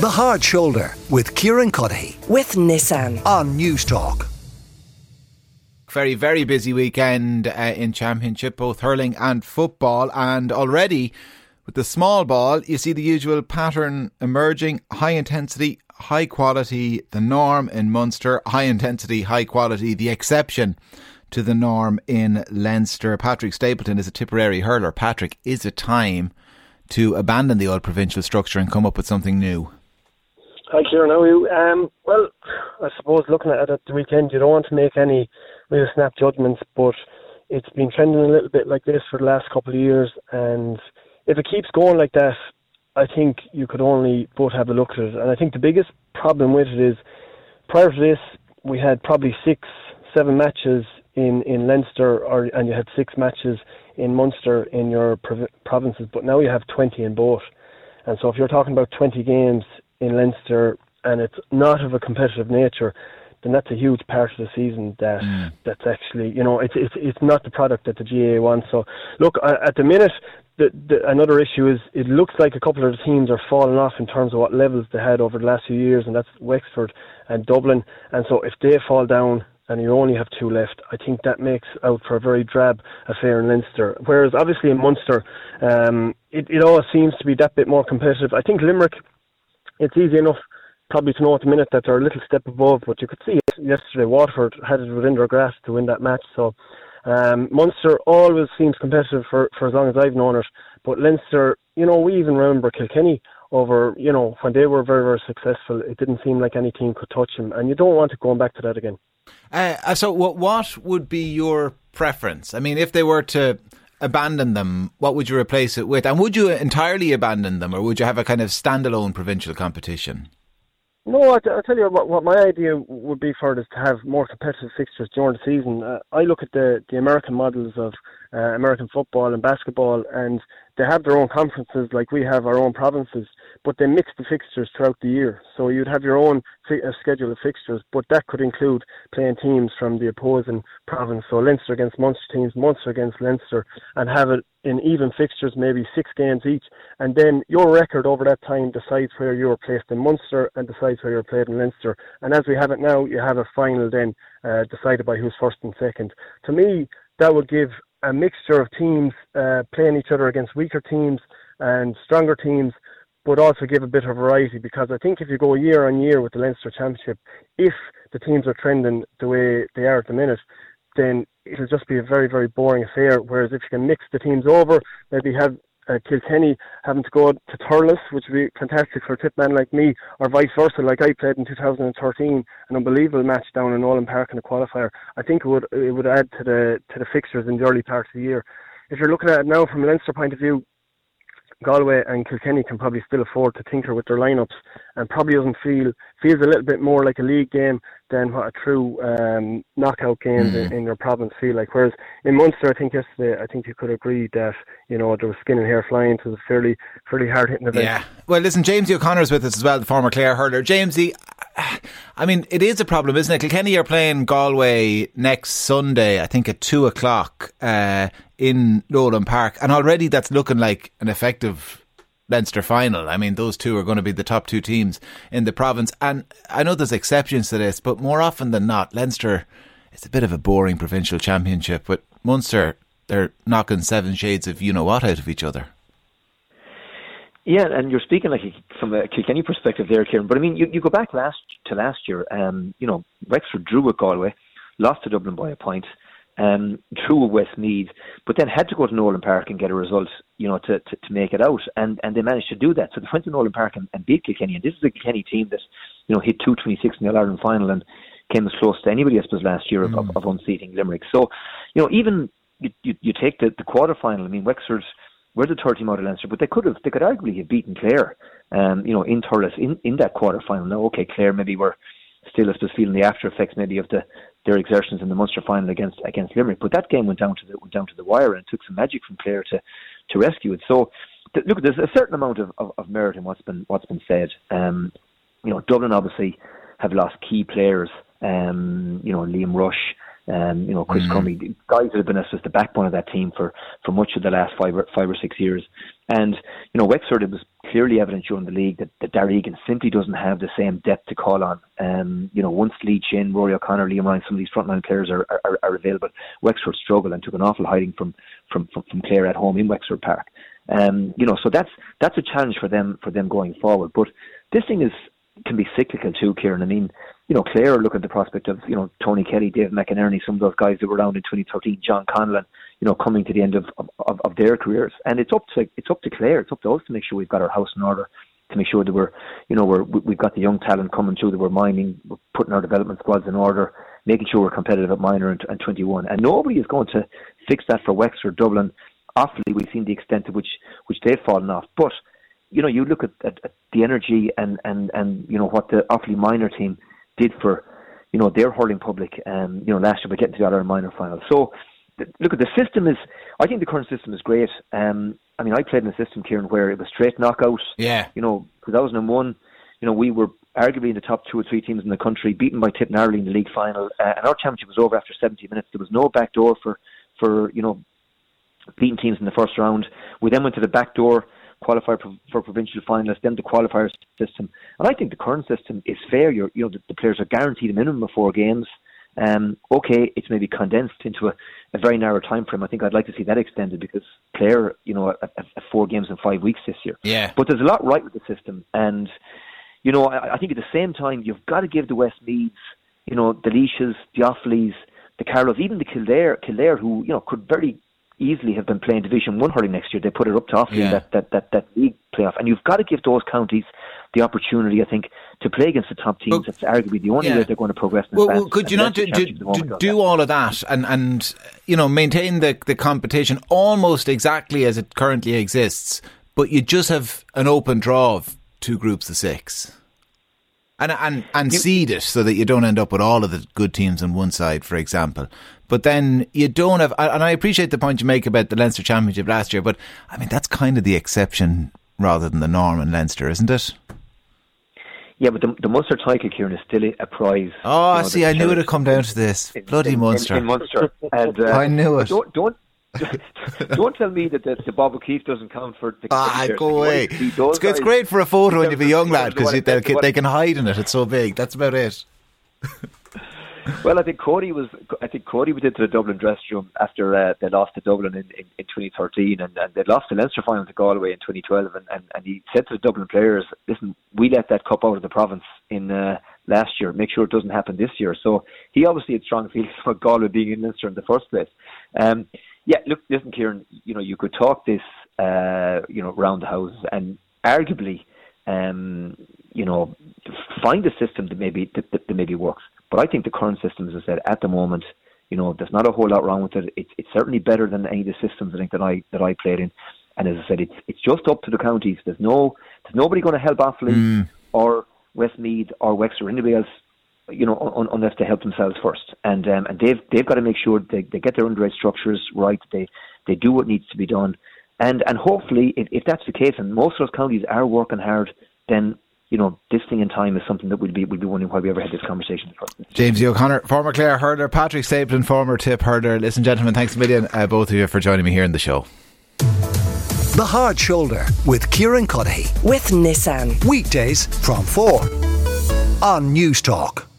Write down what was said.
The Hard Shoulder with Kieran Cuddihy with Nissan on Newstalk. Very, very busy weekend uh, in Championship, both hurling and football. And already with the small ball, you see the usual pattern emerging high intensity, high quality, the norm in Munster, high intensity, high quality, the exception to the norm in Leinster. Patrick Stapleton is a Tipperary hurler. Patrick, is it time to abandon the old provincial structure and come up with something new? Hi, Kieran. How are you? Um, well, I suppose looking at it at the weekend, you don't want to make any real snap judgments, but it's been trending a little bit like this for the last couple of years, and if it keeps going like that, I think you could only both have a look at it. And I think the biggest problem with it is prior to this, we had probably six, seven matches in in Leinster, or and you had six matches in Munster in your prov- provinces, but now you have 20 in both. And so if you're talking about 20 games in Leinster and it's not of a competitive nature, then that's a huge part of the season that mm. that's actually you know it's it's it's not the product that the GAA wants. So look at the minute. The, the, another issue is it looks like a couple of the teams are falling off in terms of what levels they had over the last few years, and that's Wexford and Dublin. And so if they fall down, and you only have two left, I think that makes out for a very drab affair in Leinster. Whereas obviously in Munster, um, it, it all seems to be that bit more competitive. I think Limerick it's easy enough probably to know at the minute that they're a little step above, but you could see yesterday Waterford had it within their grasp to win that match. So um, Munster always seems competitive for, for as long as I've known it, but Leinster, you know, we even remember Kilkenny over, you know, when they were very, very successful, it didn't seem like any team could touch them, and you don't want to go back to that again. Uh, so, what what would be your preference? I mean, if they were to abandon them, what would you replace it with? And would you entirely abandon them, or would you have a kind of standalone provincial competition? No, I, tell you what, what my idea would be for it is to have more competitive fixtures during the season. Uh, I look at the, the American models of uh, American football and basketball, and they have their own conferences like we have our own provinces, but they mix the fixtures throughout the year. So you'd have your own fi- uh, schedule of fixtures, but that could include playing teams from the opposing province. So Leinster against Munster teams, Munster against Leinster, and have it in even fixtures, maybe six games each. And then your record over that time decides where you are placed in Munster and decides where you're played in Leinster. And as we have it now, you have a final then uh, decided by who's first and second. To me, that would give a mixture of teams uh, playing each other against weaker teams and stronger teams, but also give a bit of variety because I think if you go year on year with the Leinster Championship, if the teams are trending the way they are at the minute, then it'll just be a very, very boring affair. Whereas if you can mix the teams over, maybe have uh, Kilkenny having to go to Thurles, which would be fantastic for a tip man like me, or vice versa, like I played in 2013, an unbelievable match down in Nowlan Park in the qualifier. I think it would it would add to the to the fixtures in the early part of the year. If you're looking at it now from a Leinster point of view, Galway and Kilkenny can probably still afford to tinker with their lineups and probably doesn't feel feels a little bit more like a league game than what a true um, knockout game mm. in, in, your province feel like. Whereas in Munster, I think yesterday, I think you could agree that you know there was skin and hair flying. Was a fairly fairly hard hitting event. Yeah. Well, listen, James O'Connor's with us as well, the former Clare hurler. Jamesie, I mean, it is a problem, isn't it? Kilkenny are playing Galway next Sunday, I think at two o'clock uh, in Nowlan Park, and already that's looking like an effective Leinster final. I mean, those two are going to be the top two teams in the province. And I know there's exceptions to this, but more often than not, Leinster it's a bit of a boring provincial championship. But Munster, they're knocking seven shades of you know what out of each other. Yeah, and you're speaking like from a Kilkenny perspective there, Kieran. But I mean, you, you go back last to last year. Um, you know, Wexford drew with Galway, lost to Dublin by a point, um, drew with Westmeath, but then had to go to Nowlan Park and get a result. You know, to, to, to make it out, and and they managed to do that. So they went to Nowlan Park and, and beat Kilkenny. And this is a Kilkenny team that you know hit two twenty six in the All Ireland final and came as close to anybody, I suppose, last year mm. of, of unseating Limerick. So, you know, even you, you, you take the, the quarter final. I mean, Wexford were the third team out of Leinster, but they could have they could arguably have beaten Clare, um, you know, in Thurles in, in that quarter final. Now, okay, Clare maybe were still, I suppose, feeling the after effects maybe of the their exertions in the Munster final against against Limerick. But that game went down to the went down to the wire, and took some magic from Clare to to rescue it. So, th- look, there's a certain amount of, of, of merit in what's been what's been said. Um, you know, Dublin obviously have lost key players. Um, you know, Liam Rushe Um, you know, Chris mm. Crummey, guys that have been as the backbone of that team for, for much of the last five or five or six years. And you know, Wexford, it was clearly evident during the league that, that Darragh Egan simply doesn't have the same depth to call on. Um, you know, once Lee Chin, Rory O'Connor, Liam Ryan, some of these frontline players are, are, are available, Wexford struggled and took an awful hiding from from from, from Clare at home in Wexford Park. Um, you know, so that's that's a challenge for them for them going forward. But this thing is can be cyclical too, Kieran. I mean, you know, Clare look at the prospect of, you know, Tony Kelly, Dave McInerney, some of those guys that were around in 2013, John Conlon, you know, coming to the end of, of, of their careers. And it's up to it's up to Clare, it's up to us to make sure we've got our house in order, to make sure that we're, you know, we're, we've got the young talent coming through, that we're mining, we're putting our development squads in order, making sure we're competitive at minor and, and 21. And nobody is going to fix that for Wexford, Dublin. Often we've seen the extent to which, which they've fallen off. But you know, you look at, at, at, the energy and, and, and you know what the Offaly minor team did for you know their hurling public, um, you know last year by getting to the other minor final. So look at the system is. I think the current system is great. Um, I mean, I played in a system, Kieran, where it was straight knockout. Yeah. You know, 2001. You know, we were arguably in the top two or three teams in the country, beaten by Tipperary in the league final, uh, and our championship was over after 70 minutes. There was no back door for for you know beating teams in the first round. We then went to the back door qualify for, for provincial finalists, then the qualifiers system. And I think the current system is fair. You're, you know, the, the players are guaranteed a minimum of four games. Um, okay, it's maybe condensed into a, a, very narrow time frame. I think I'd like to see that extended because player, you know, a, a four games in five weeks this year. Yeah. But there's a lot right with the system, and you know, I, I think at the same time you've got to give the Westmeaths, you know, the Laoises, the Offaly's, the Carlows, even the Kildare, Kildare, who you know could very easily have been playing Division One hurling next year. They put it up to Offaly yeah. that, that that that league playoff, and you've got to give those counties the opportunity, I think, to play against the top teams. It's arguably the only yeah. way they're going to progress. well, well, could you not do, do, do, do all of that and and you know maintain the the competition almost exactly as it currently exists, but you just have an open draw of two groups of six? and and and seed it so that you don't end up with all of the good teams on one side, for example. But then you don't have, and I appreciate the point you make about the Leinster Championship last year, but I mean that's kind of the exception rather than the norm in Leinster, isn't it? Yeah, but the, the Munster title, Kieran, is still a prize. Oh, you know, see, I knew it'd come down to this. In, Bloody in, Munster. In, in Munster. And, uh, I knew it. Don't, don't Don't tell me that the, the Bob O'Keeffe doesn't count for the Ah, go away. It's, it's great for a photo when you're a young lad because they, they can hide in it. It's so big. That's about it. Well, I think Cody was. I think Cody went into the Dublin dressing room after uh, they lost to Dublin in, in, in 2013, and, and they lost the Leinster final to Galway in 2012. And, and, and he said to the Dublin players, "Listen, we let that cup out of the province in uh, last year. Make sure it doesn't happen this year." So he obviously had strong feelings for Galway being in Leinster in the first place. Um, yeah, look, listen, Kieran. You know, you could talk this, uh, you know, round the houses, and arguably, um, you know, find a system that maybe that, that, that maybe works. But I think the current system, as I said, at the moment, you know, there's not a whole lot wrong with it. It's it's certainly better than any of the systems I think that I that I played in. And as I said, it's it's just up to the counties. There's no there's nobody going to help Offaly mm. or Westmeath or Wexford or anybody else you know, un, unless they help themselves first. And um, and they've they've got to make sure they, they get their underage structures right. They they do what needs to be done. And and hopefully, if, if that's the case, and most of those counties are working hard, then you know this thing in time is something that we'll be we'll be wondering why we ever had this conversation first. James O'Connor, former Clare hurler, Patrick Stapleton, former Tip hurler. Listen, gentlemen, thanks a million, uh, both of you, for joining me here in the show. The Hard Shoulder with Kieran Cuddihy. With Nissan. Weekdays from 4 on Newstalk.